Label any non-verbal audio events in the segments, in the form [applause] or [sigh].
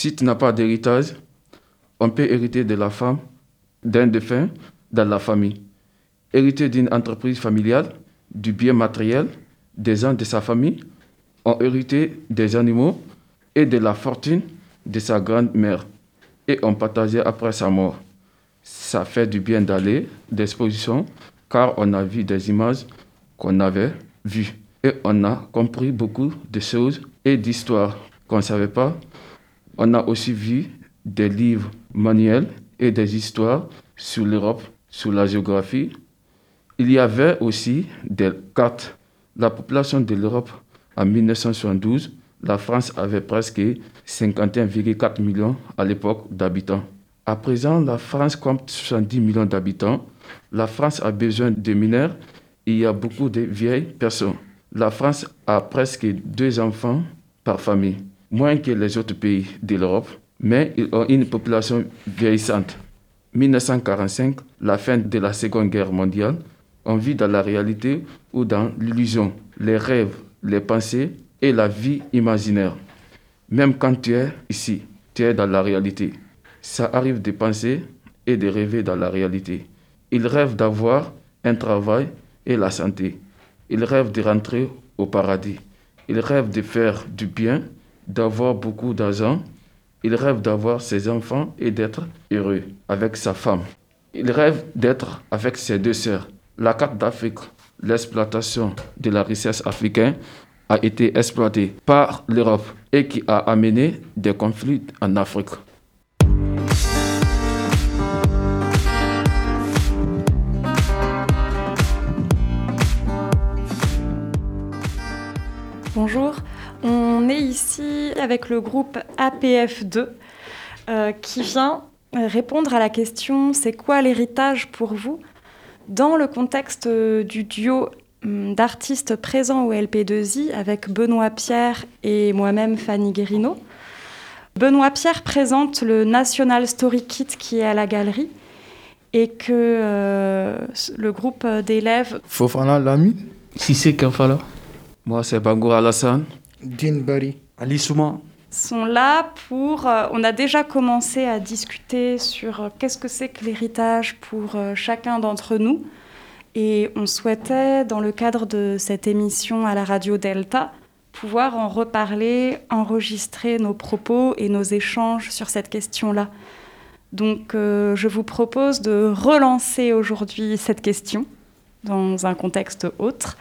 Si tu n'as pas d'héritage, on peut hériter de la femme, d'un défunt dans la famille, hériter d'une entreprise familiale, du bien matériel, des gens de sa famille, ont hérité des animaux et de la fortune de sa grand-mère et ont partagé après sa mort. Ça fait du bien d'aller d'exposition car on a vu des images qu'on avait vues et on a compris beaucoup de choses et d'histoires qu'on ne savait pas. On a aussi vu des livres manuels et des histoires sur l'Europe, sur la géographie. Il y avait aussi des cartes. La population de l'Europe en 1972, la France avait presque 51,4 millions à l'époque d'habitants. À présent, la France compte 70 millions d'habitants. La France a besoin de mineurs. Il y a beaucoup de vieilles personnes. La France a presque deux enfants par famille, moins que les autres pays de l'Europe, mais ils ont une population vieillissante. 1945, la fin de la Seconde Guerre mondiale, on vit dans la réalité ou dans l'illusion, les rêves, les pensées et la vie imaginaire. Même quand tu es ici, tu es dans la réalité. Ça arrive de penser et de rêver dans la réalité. Ils rêvent d'avoir un travail et la santé. Ils rêvent de rentrer au paradis. Ils rêvent de faire du bien, d'avoir beaucoup d'argent. Ils rêvent d'avoir ses enfants et d'être heureux avec sa femme. Ils rêvent d'être avec ses deux sœurs. La carte d'Afrique, l'exploitation de la richesse africaine a été exploitée par l'Europe et qui a amené des conflits en Afrique. Bonjour, on est ici avec le groupe APF2 euh, qui vient répondre à la question c'est quoi l'héritage pour vous? Dans le contexte du duo hum, d'artistes présents au LP2I avec Benoît Pierre et moi-même Fanny Guérino. Benoît Pierre présente le National Story Kit qui est à la galerie et que euh, le groupe d'élèves... Fofana Lami Si c'est Kafala Moi c'est Bangour Alassane. Din Bari. Ali Souma. sont là pour... euh, on a déjà commencé à discuter sur euh, qu'est-ce que c'est que l'héritage pour euh, chacun d'entre nous. Et on souhaitait, dans le cadre de cette émission à la radio Delta, pouvoir en reparler, enregistrer nos propos et nos échanges sur cette question-là. Donc euh, je vous propose de relancer aujourd'hui cette question dans un contexte autre.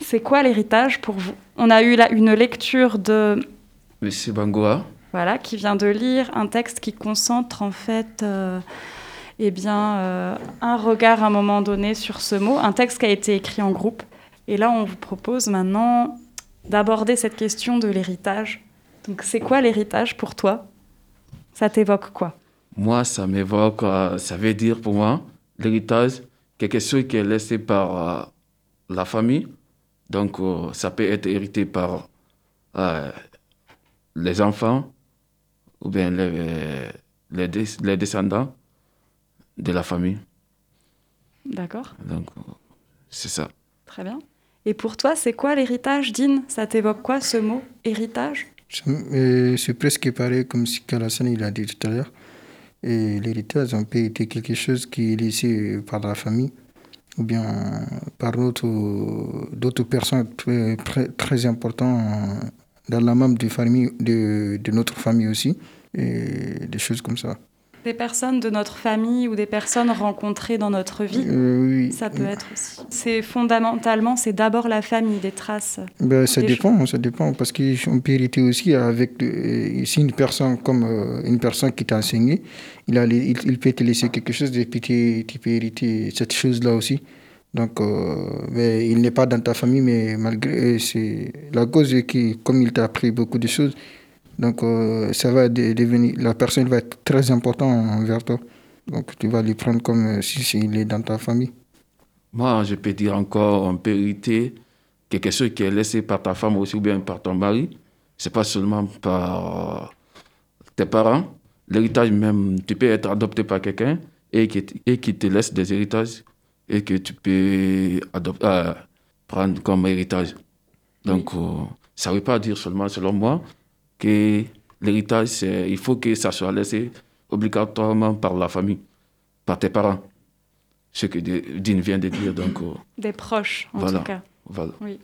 C'est quoi l'héritage pour vous? On a eu là une lecture de Monsieur Bangoura. voilà, qui vient de lire un texte qui concentre en fait euh, eh bien, euh, un regard à un moment donné sur ce mot, un texte qui a été écrit en groupe. Et là, on vous propose maintenant d'aborder cette question de l'héritage. Donc, c'est quoi l'héritage pour toi? Ça t'évoque quoi? Moi, ça m'évoque, euh, ça veut dire pour moi, l'héritage, quelque chose qui est laissé par euh, la famille. Donc, euh, ça peut être hérité par euh, les enfants ou bien les, les, descendants de la famille. D'accord Donc, euh, c'est ça. Très bien. Et pour toi, c'est quoi l'héritage, Dean? Ça t'évoque quoi ce mot, héritage? Euh, C'est presque pareil comme ce qu'Alassane il a dit tout à l'heure. Et l'héritage, on peut être quelque chose qui est laissé par la famille ou bien par d'autres personnes très, très, très importantes dans la membre de, famille, de, de notre famille aussi. Et des choses comme ça. Des personnes de notre famille ou des personnes rencontrées dans notre vie Euh, oui. Ça peut être aussi. C'est fondamentalement, c'est d'abord la famille, des traces. Ben, ça des dépend, ça dépend, parce qu'on peut hériter aussi avec euh, ici une personne comme euh, une personne qui t'a enseigné, il, a, il, il peut te laisser quelque chose et puis tu, peux hériter cette chose-là aussi. Donc, euh, ben, il n'est pas dans ta famille, mais malgré c'est la cause que comme il t'a appris beaucoup de choses, donc euh, ça va de- devenir la personne va être très importante envers toi. Donc tu vas lui prendre comme euh, si, si il est dans ta famille. Moi, je peux dire encore, on peut hériter quelque chose qui est laissé par ta femme aussi ou bien par ton mari. C'est pas seulement par euh, tes parents. L'héritage même, tu peux être adopté par quelqu'un et qui, et qui te laisse des héritages et que tu peux adopter, euh, prendre comme héritage. Donc, euh, ça ne veut pas dire seulement, selon moi, que L'héritage, il faut que ça soit laissé obligatoirement par la famille, par tes parents. Ce que Dean vient de dire. Donc, euh, Des proches, en voilà, tout cas. Voilà. Oui.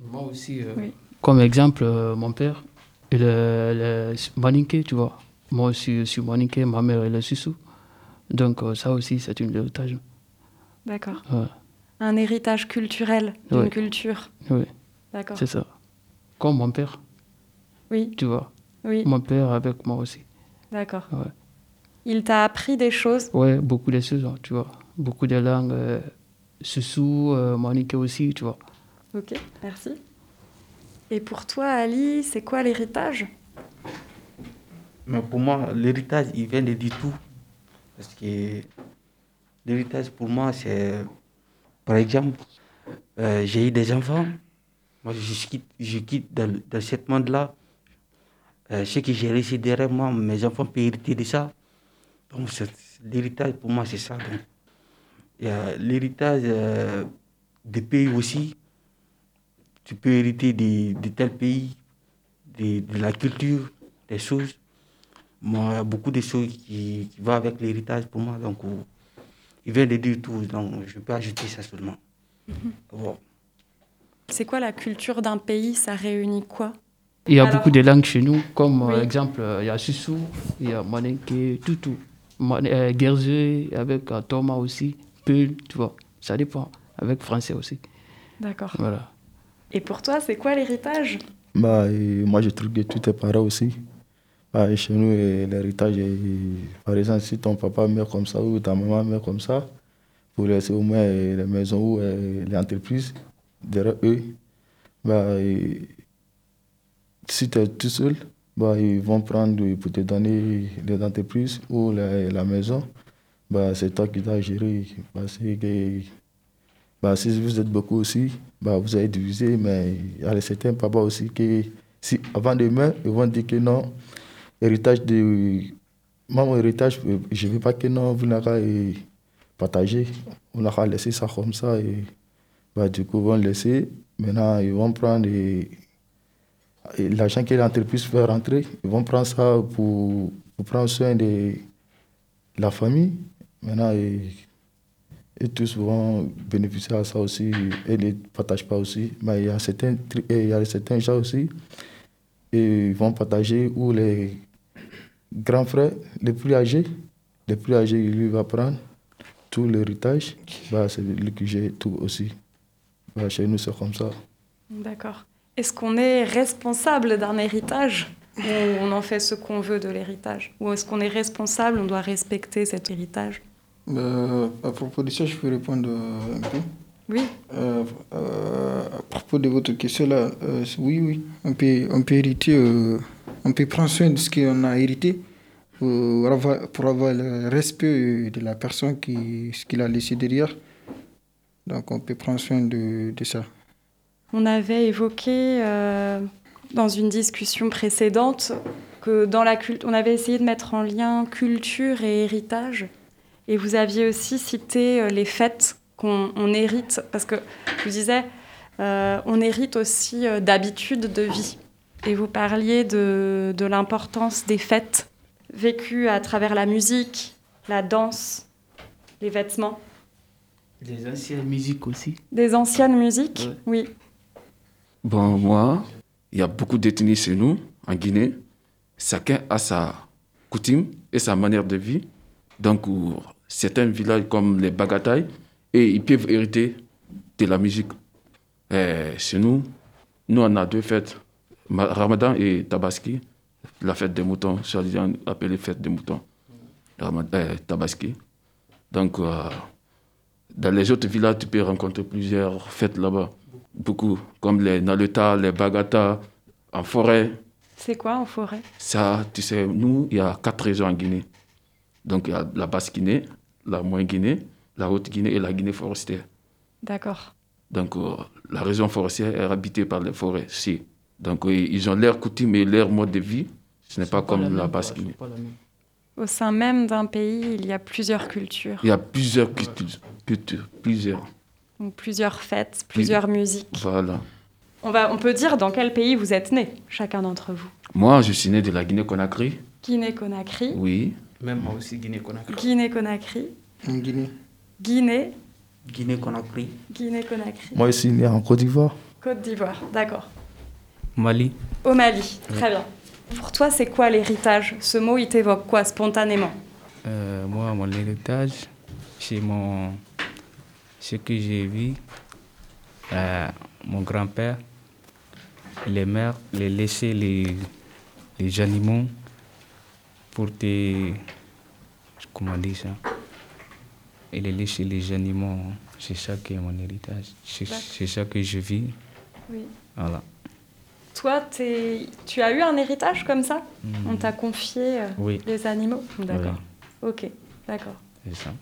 Moi aussi, euh, Oui. comme exemple, euh, mon père, il est, il est maninké, tu vois. Moi aussi, je suis maninké, ma mère, elle est sussou. Donc, euh, ça aussi, c'est un héritage. D'accord. Ouais, Un héritage culturel d'une Ouais. culture. oui, D'accord. c'est ça. Comme mon père, Oui, tu vois. oui, Mon père avec moi aussi. d'accord. Ouais. Il t'a appris des choses? Ouais, beaucoup de choses, hein, tu vois. Beaucoup de langues. Euh, sussou, euh, aussi, tu vois. Ok, merci. Et pour toi, Ali, c'est quoi l'héritage? Mais pour moi, l'héritage, il vient de dire tout. Parce que l'héritage, pour moi, c'est. Par exemple, euh, j'ai eu des enfants. Moi, je quitte, je quitte dans, dans ce monde-là. Euh, ce que j'ai laissé derrière moi, mes enfants peuvent hériter de ça. Donc, l'héritage, pour moi, c'est ça. Donc, il y a l'héritage euh, des pays aussi. Tu peux hériter de, de tel pays, de, de la culture, des choses. Moi, il y a beaucoup de choses qui, qui vont avec l'héritage pour moi. Donc, euh, il vient de dire tout. Donc, je peux ajouter ça seulement. Bon. C'est quoi la culture d'un pays? Ça réunit quoi? Il y a Alors- beaucoup de langues chez nous, comme Oui. euh, exemple, euh, il y a Sussou, il y a Maninké, tout, tout. Man- euh, Guerze, avec euh, Thomas aussi, Peul, tu vois. Ça dépend, avec français aussi. D'accord. Voilà. Et pour toi, c'est quoi l'héritage? Bah, moi, je trouve que tout est pareil aussi. Bah, chez nous, l'héritage, est- par exemple, si ton papa meurt comme ça ou ta maman meurt comme ça, pour laisser au moins les maisons ou les entreprises derrière eux, bah, et si tu es tout seul, bah, ils vont prendre pour te donner les entreprises ou la, maison. Bah, c'est toi qui dois gérer. Que bah, si vous êtes beaucoup aussi, bah, vous allez diviser, mais il y a certains papas aussi qui, si, avant demain, ils vont dire que non, héritage de. Moi, mon héritage, je ne veux pas que non, vous n'avez eh, partager. On n'a qu'à laisser ça comme ça. Et, bah, du coup, ils vont laisser. Maintenant, ils vont prendre et l'argent que l'entreprise fait rentrer. Ils vont prendre ça pour, prendre soin de la famille. Maintenant, et, tous vont bénéficier à ça aussi et ne partagent pas aussi. Mais il y a certains, il y a certains gens aussi, et ils vont partager où les grands frères, les plus âgés, les plus âgés, lui va prendre tout l'héritage. Bah, c'est lui qui gère tout aussi. Bah, chez nous, c'est comme ça. D'accord. Est-ce qu'on est responsable d'un héritage ou on en fait ce qu'on veut de l'héritage Ou est-ce qu'on est responsable, on doit respecter cet héritage? Euh, à propos de ça, je peux répondre euh, un peu. Oui, Euh, euh, à propos de votre question là, oui, oui, on peut, on peut hériter, on peut prendre soin de ce qu'on a hérité pour avoir, pour avoir le respect de la personne qui, ce qu'il a laissé derrière. Donc on peut prendre soin de, de ça. On avait évoqué euh, dans une discussion précédente que dans la culture, on avait essayé de mettre en lien culture et héritage. Et vous aviez aussi cité euh, les fêtes qu'on on hérite, parce que je vous disais, euh, on hérite aussi d'habitudes de vie. Et vous parliez de, de l'importance des fêtes vécues à travers la musique, la danse, les vêtements. Les anciennes musiques aussi. Des anciennes musiques, Ouais. oui. Bon, moi, il y a beaucoup d'ethnies chez nous, en Guinée. Chacun a sa coutume et sa manière de vivre. Donc, euh, certains villages comme les Bagataï, et ils peuvent hériter de la musique. Et chez nous, nous, on a deux fêtes, Ma- Ramadan et Tabaski. La fête des moutons, soi-disant appelée fête des moutons. Euh, Tabaski. Donc, euh, dans les autres villages, tu peux rencontrer plusieurs fêtes là-bas. Beaucoup, comme les Naleta, les Bagata, en forêt. C'est quoi en forêt? Ça, tu sais, nous, il y a quatre régions en Guinée. Donc, il y a la basse Guinée, la moyenne Guinée, la haute Guinée et la Guinée forestière. D'accord. Donc, euh, la région forestière est habitée par les forêts. Si. Donc, euh, ils ont leur coutume et leur mode de vie. Ce n'est pas comme la basse Guinée. Au sein même d'un pays, il y a plusieurs cultures, Il y a plusieurs cultures, cultures, plusieurs. Donc plusieurs fêtes, plusieurs musiques. Voilà. on, va, on peut dire dans quel pays vous êtes né, chacun d'entre vous. Moi, je suis né de la Guinée-Conakry. Guinée-Conakry. Oui. Même moi aussi, Guinée-Conakry. Guinée-Conakry. En Guinée. Guinée. Guinée-Conakry. Guinée-Conakry. Moi, je suis né en Côte d'Ivoire. Côte d'Ivoire, d'accord. Mali. Au Mali, très bien. Pour toi, c'est quoi l'héritage? Ce mot, il t'évoque quoi spontanément? Euh, moi, mon héritage, c'est mon, ce que j'ai vu. Euh, mon grand-père, les mères, les laisser les, les animaux pour te. Comment on dit ça Et les laisser les animaux, c'est ça qui est mon héritage. C'est ça que je vis. Oui. Voilà. Toi, tu as eu un héritage comme ça? Mm. On t'a confié euh, Oui, les animaux? D'accord. Ok, d'accord. c'est ça.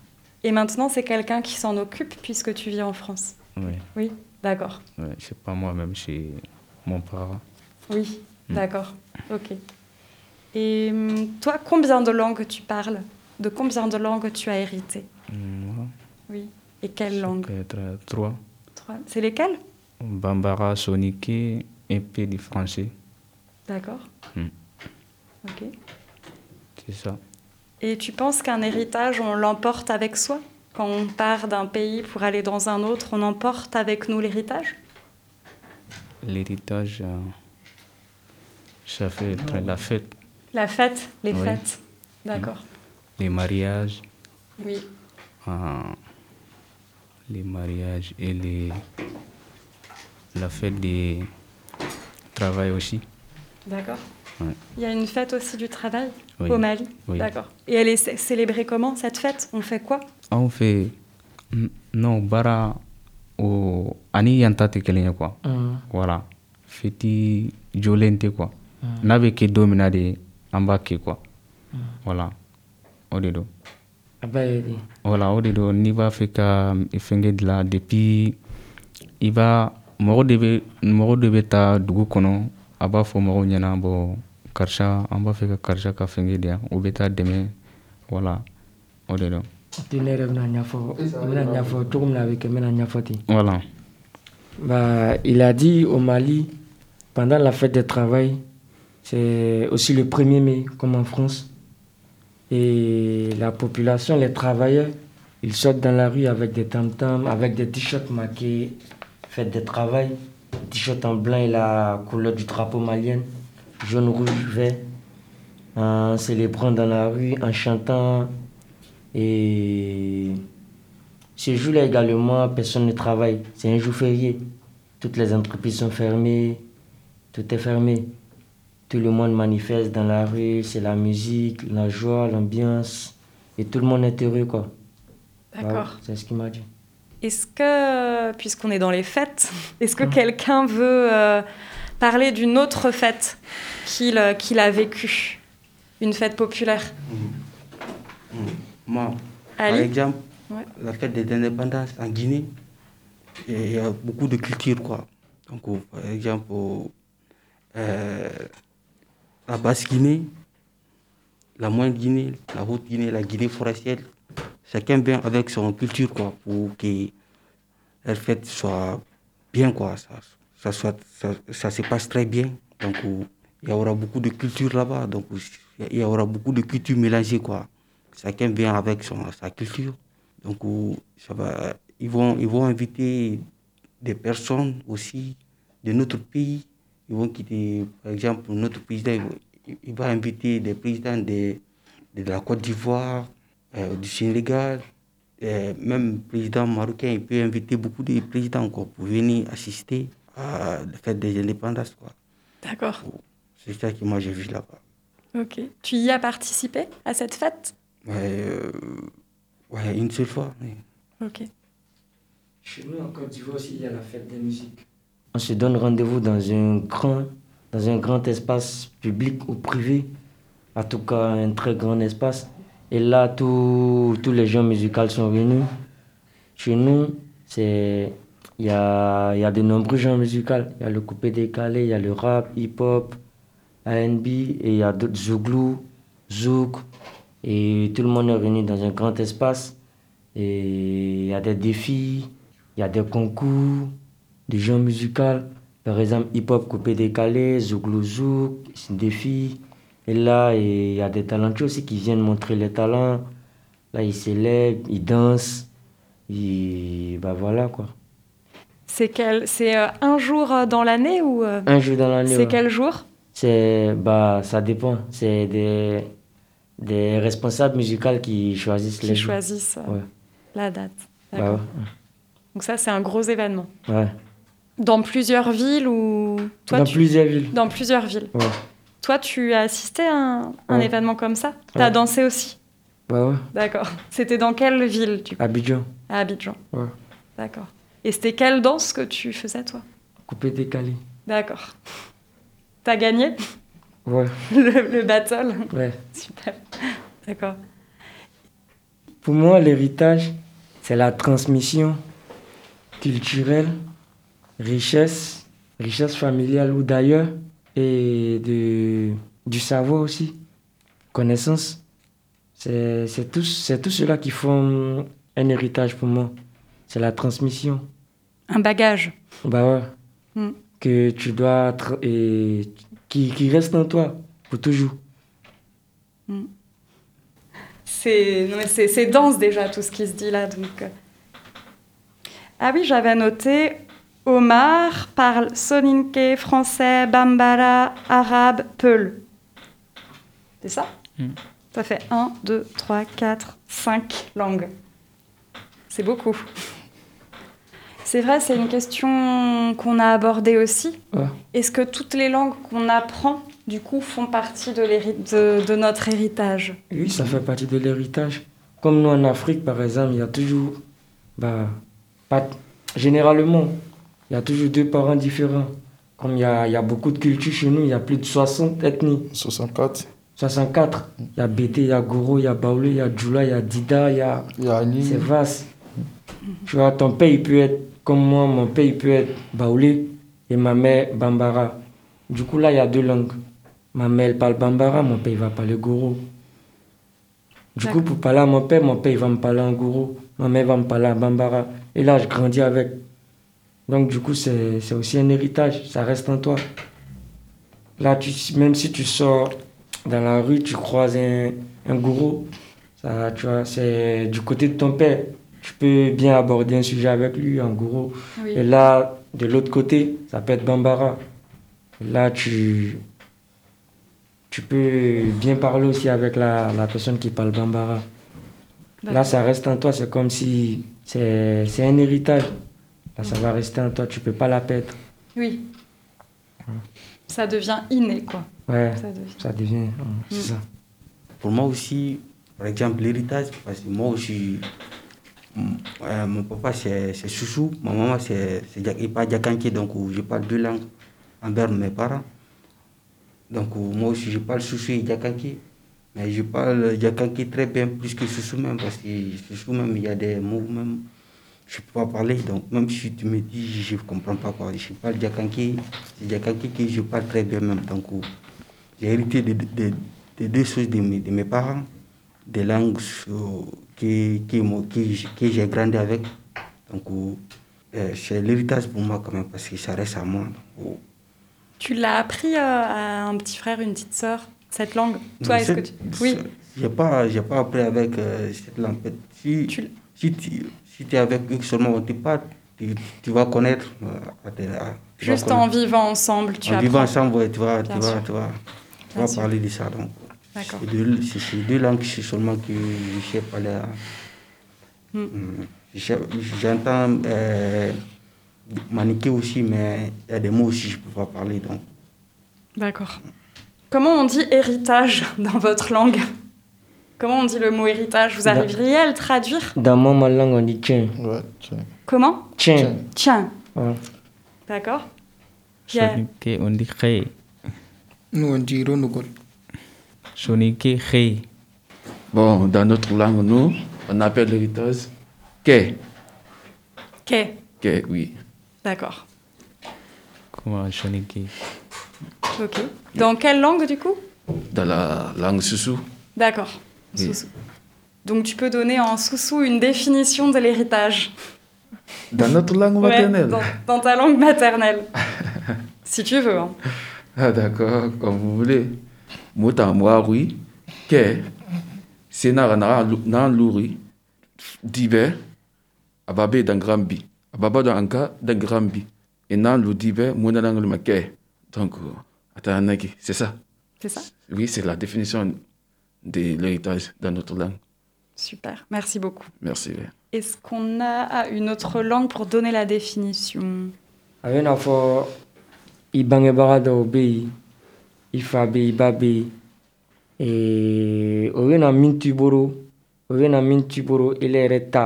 Et maintenant, c'est quelqu'un qui s'en occupe puisque tu vis en France Oui, Oui, d'accord. ouais, c'est pas moi-même, c'est mon parent. Oui, Mm. d'accord. Ok. Et hum, toi, combien de langues tu parles? De combien de langues tu as hérité? Moi, Oui. Et quelles langues? euh, trois. Trois. C'est lesquelles? Bambara, Soniké, un peu de français. D'accord. Mm. Ok. C'est ça. Et tu penses qu'un héritage, on l'emporte avec soi? Quand on part d'un pays pour aller dans un autre, on emporte avec nous l'héritage? L'héritage, euh, ça fait la fête, La fête, les Oui. fêtes. D'accord. les mariages, Oui. euh, les mariages et les, la fête du travail aussi. D'accord. Ouais. Il y a une fête aussi du travail Oui. au Mali Oui. D'accord. Et elle est cé- célébrée comment cette fête? On fait quoi? On fait non bara o ani yanta tɛ kelen ye quoi. Voilà. Feti jolen tɛ quoi. N'a bɛ kɛ don min na de an b'a kɛ quoi. Voilà. O de don. a bɛɛ ye de Voilà, o de don n'i b'a fɛ ka fɛnkɛ dilan depuis i b'a mɔgɔ de bɛ mɔgɔ de bɛ taa dugu kɔnɔ a b'a fɔ mɔgɔw ɲɛna bɔn karisa an b'a fɛ ka karisa ka fɛnkɛ di yan o bɛ taa dɛmɛ voilà o de don. te ne yɛrɛ bɛna ɲɛfɔ n bɛna ɲɛfɔ cogo min na a bɛ kɛ n bɛna ɲɛfɔ ten Voilà. Il a dit au Mali, pendant la fête du travail, c'est aussi le 1er mai, comme en France. Et la population, les travailleurs, ils sortent dans la rue avec des tam-tams, avec des t-shirts marqués fête de travail, t-shirt en blanc et la couleur du drapeau malien, jaune, rouge, vert, en célébrant dans la rue, en chantant. Et ce jour-là également, personne ne travaille. C'est un jour férié. Toutes les entreprises sont fermées. Tout est fermé. Tout le monde manifeste dans la rue. C'est la musique, la joie, l'ambiance. Et tout le monde est heureux, quoi. D'accord. Voilà, c'est ce qu'il m'a dit. Est-ce que, puisqu'on est dans les fêtes, [laughs] est-ce que quelqu'un veut euh, parler d'une autre fête qu'il euh, qu'il a vécue Une fête populaire Moi, par exemple, Ouais. la fête des indépendances en Guinée, il y a beaucoup de culture, quoi. Donc, euh, par exemple, euh, la basse Guinée, la moindre Guinée, la haute Guinée, la Guinée forestière, chacun vient avec son culture, quoi, pour que la fête soit bien, quoi. Ça, ça, ça, ça se passe très bien. Donc, euh, il y aura beaucoup de culture là-bas. Donc, euh, il y aura beaucoup de culture mélangée, quoi. Chacun vient avec son, sa culture. Donc, euh, ça va, ils, vont, ils vont inviter des personnes aussi de notre pays. Ils vont quitter, par exemple, notre président, il va- inviter des présidents de, de la Côte d'Ivoire, du Sénégal, même le président marocain, il peut inviter beaucoup de présidents pour venir assister à la fête des indépendances. quoi. D'accord. C'est ça que moi j'ai vu là-bas. Ok. Tu y as participé à cette fête? Ouais, euh, ouais, une seule fois. oui. Ok. Chez nous, en Côte d'Ivoire aussi, il y a la fête des musiques. On se donne rendez-vous dans un grand, dans un grand espace public ou privé, en tout cas un très grand espace. Et là, tous tous les gens musicaux sont venus. Chez nous, c'est il y a, y a de nombreux genres musicaux. Il y a le coupé décalé, il y a le rap, hip-hop, R&B, et il y a d'autres zouglou, zouk. Et tout le monde est réuni dans un grand espace. Et il y a des défis, il y a des concours, des genres musicaux. Par exemple, hip-hop coupé décalé, zouk défi. Et là, il y a des talentueux aussi qui viennent montrer les talents. Là, ils célèbrent, ils dansent. Et bah voilà quoi. C'est quel... c'est euh, un jour euh, dans l'année ou euh, Un jour dans l'année. c'est ouais. quel jour? C'est bah ça dépend. C'est des des responsables musicaux qui choisissent qui les jours. choisissent Ouais. la date Bah. Donc ça c'est un gros événement. ouais. Dans plusieurs villes ou toi Dans tu- plusieurs villes. dans plusieurs villes. Toi tu as assisté à un, un événement comme ça? T'as Ouais. dansé aussi? Bah ouais. D'accord. [laughs] C'était dans quelle ville du coup? Abidjan. À Abidjan. Ouais. D'accord. Et c'était quelle danse que tu faisais toi? Coupé décalé. D'accord. T'as gagné? Ouais. le, le battle? Ouais. Super. D'accord. Pour moi, l'héritage, c'est la transmission culturelle, richesse, richesse familiale ou d'ailleurs, et de, du savoir aussi, connaissance. C'est tout, c'est tout cela qui font un héritage pour moi. C'est la transmission. Un bagage. Bah ouais. Mm. Que tu dois. Et qui, qui reste en toi pour toujours. Mais c'est c'est dense déjà tout ce qui se dit là. Donc. euh. Ah oui, j'avais noté Omar parle soninké, français, bambara, arabe, peul. C'est ça? Mm. Ça fait 1, 2, 3, 4, 5 langues. C'est beaucoup. C'est vrai, c'est une question qu'on a abordée aussi. Ouais. Est-ce que toutes les langues qu'on apprend, du coup, font partie de, l'héri- de- de notre héritage Oui, ça fait partie de l'héritage. Comme nous en Afrique, par exemple, il y a toujours. Bah, pas, généralement, il y a toujours deux parents différents. Comme il y a, il y a beaucoup de cultures chez nous, il y a plus de 60 ethnies. 64. 64. Il y a Bété, il y a Goro, il y a Baoulé, il y a Djoula, il y a Dida, il y a. Il y a Annie. C'est vaste. Tu vois, ton père, il peut être comme moi, mon père, il peut être Baoulé et ma mère, Bambara. Du coup, là, il y a deux langues. Ma mère, parle Bambara, mon père, il va parler Goro. Du coup, pour parler à mon père, mon père, il va me parler en Goro. Ma mère va me parler en Bambara. Et là, je grandis avec. Donc, du coup, c'est aussi un héritage. Ça reste en toi. Là, même si tu sors dans la rue, tu croises un, un gourou, ça, tu vois, c'est du côté de ton père. Tu peux bien aborder un sujet avec lui, en gourou. Oui. Et là, de l'autre côté, ça peut être Bambara. Là, tu, tu peux bien parler aussi avec la, la personne qui parle Bambara. Là, ça reste en toi, c'est comme si c'est c'est un héritage. Là, ça va rester en toi, tu peux pas la perdre. Oui. Ça devient inné, quoi. Ouais, Ça devient- ça devient. C'est Mm. ça. Pour moi aussi, par exemple, l'héritage, parce que moi aussi, euh, mon papa c'est Chouchou, ma maman c'est pas Diakanké, donc je parle deux langues envers mes parents. Donc moi aussi je parle Chouchou et Diakanké, mais je parle Diakanké très bien plus que Chouchou même, parce que Chouchou même, il y a des mots même, je ne peux pas parler, donc même si tu me dis, je ne comprends pas quoi. Je parle Diakanké, c'est Diakanké que je parle très bien même, donc j'ai hérité de, de- de- de deux choses de de mes parents, des langues euh, que, que, j'ai grandi avec. Donc, euh, euh, c'est l'héritage pour moi quand même, parce que ça reste à moi. Euh, Tu l'as appris à un petit frère, une petite sœur, cette langue? Toi, est-ce que tu... Oui, J'ai pas, j'ai pas appris avec cette langue. Si, Tu- si tu si es avec eux seulement, on te parle, tu, tu vas connaître. juste en vivant ensemble, tu en apprends. vivant ensemble, tu vas, tu vas, tu vas, parler de ça. Donc, D'accord. C'est deux, c'est ces deux langues c'est seulement que je sais parler. Mm. Mm. Je sais- J'entends euh, maniquer aussi, mais il y a des mots aussi que je ne peux pas parler. Donc, D'accord. Comment on dit héritage dans votre langue? Comment on dit le mot héritage? Vous arriveriez à le traduire? Dans moi, ma langue, on dit tiens. Ouais, tiens. Comment? Tiens. Tiens. Ouais. D'accord. Yeah. On dit. Nous, on dit Ronogol. Soninké, Khé. Bon, dans notre langue, nous, on appelle l'héritage Ke. Ok. Ke, oui. D'accord. Comment Soninké Ok. Dans quelle langue du coup? Dans la langue Soussou. D'accord. Oui. Donc tu peux donner en sous-sous une définition de l'héritage. Dans notre langue Ouais, maternelle. dans, dans ta langue maternelle. [laughs] Si tu veux. Hein. Ah d'accord, comme vous voulez. Mota oui, que c'est na na na luri dibe ababe dans grand bi. Ababa dans anka dans grand bi. Et na lu dibe mona dans le maquet. Donc attends c'est ça? C'est ça Oui, c'est la définition de l'héritage dans notre langue. Super, merci beaucoup. Merci. Est-ce qu'on a une autre langue pour donner la définition? A fɔ i bangebaga dɔw yen i fa bɛ yen i ba bɛ yen o bɛ na min t'i bolo o bɛ na min t'i bolo ele yɛrɛ ta.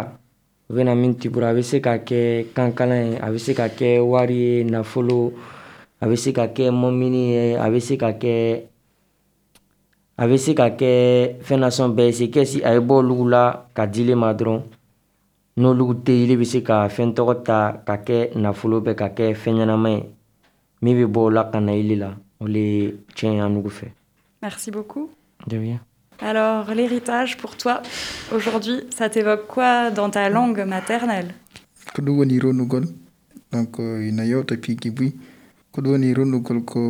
O bɛ na min t'i bolo a bɛ se ka kɛ kankalan ye a bɛ se ka kɛ wari ye nafolo a bɛ se ka kɛ mɔmini ye a bɛ se ka kɛ a bɛ se ka kɛ fɛn nasɔn bɛɛ ye. Se kɛsi a ye bɔ olugu la ka dile ma dɔrɔn. N'olu tɛ yiri bɛ se ka fɛn tɔgɔ ta ka kɛ nafolo bɛ ka kɛ fɛn ɲɛnama ye. Min bɛ bɔ o la ka na yiri la o le ye tiɲɛ ye an nugu fɛ. Merci beaucoup. De rien. Alors, l'héritage pour toi, aujourd'hui, ça t'évoque quoi dans ta langue maternelle? Donc ina yewta piiki buy ko ɗum woni ronnugol ko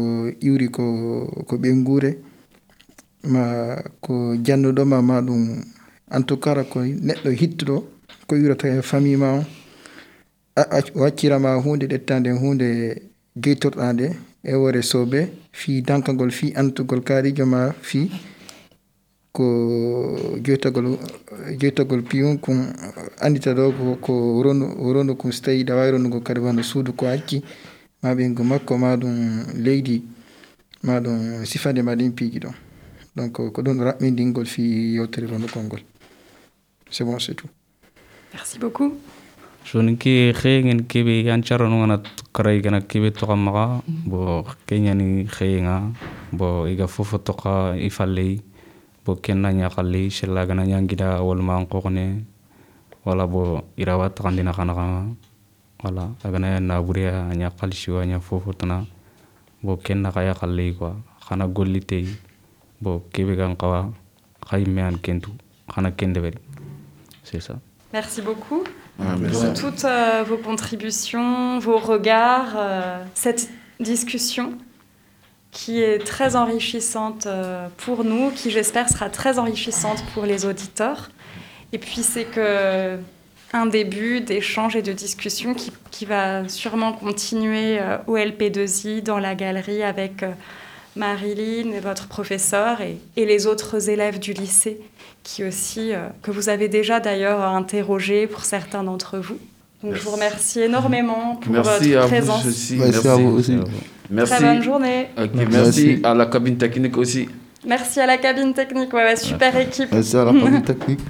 iwri ko ko ɓengure ma ko jannuɗoma ma ɗum en tout cas ko neɗɗo hittuɗo ko wirata e famille ma o o accirama hunde ɗettande hunde jeytorɗa nde e wore soɓe fi dankagol fi antugol kaarijo ma fi ko joytagol joytagol piyum kum andita ɗo ko ronu ronu kum so tawi ɗa wawi ronugo kadi wano suudu ko acci ma ɓengu makko ma ɗum leydi ma ɗum sifande ma ɗin piiji ɗon. Donc ko ɗum raɓɓindingol fi yewtere ronugol ngol. C'est bon c'est tout. Merci beaucoup. Shuni ki khiyeng en kibi yan charo nunga na karai kana kibi toka maka bo kenya ni khiyeng a bo iga fufu toka ifa lei bo kenna nya ka lei shela kana nya ngida wal ma ngko kone wala bo ira wat ka ndina kana kama wala kaga na yan na buria nya ka li shiwa nya bo kenna ka ya ka kwa kana golitei li tei bo kibi kang kawa an kentu kana kende beri sesa. Pour toutes euh, vos contributions, vos regards, euh, cette discussion qui est très enrichissante euh, pour nous, qui j'espère sera très enrichissante pour les auditeurs. Et puis c'est que un début d'échange et de discussion qui, qui, va sûrement continuer au LP2I dans la galerie avec Marilyn votre professeur et, et les autres élèves du lycée qui aussi, euh, que vous avez déjà d'ailleurs interrogé pour certains d'entre vous. Donc je vous remercie énormément pour merci votre à présence. Vous aussi. Merci, Merci, à vous aussi. Merci. Très bonne journée. Merci. merci à la cabine technique aussi. Merci à la cabine technique, ouais, ouais, super équipe. Merci à la famille [laughs] technique.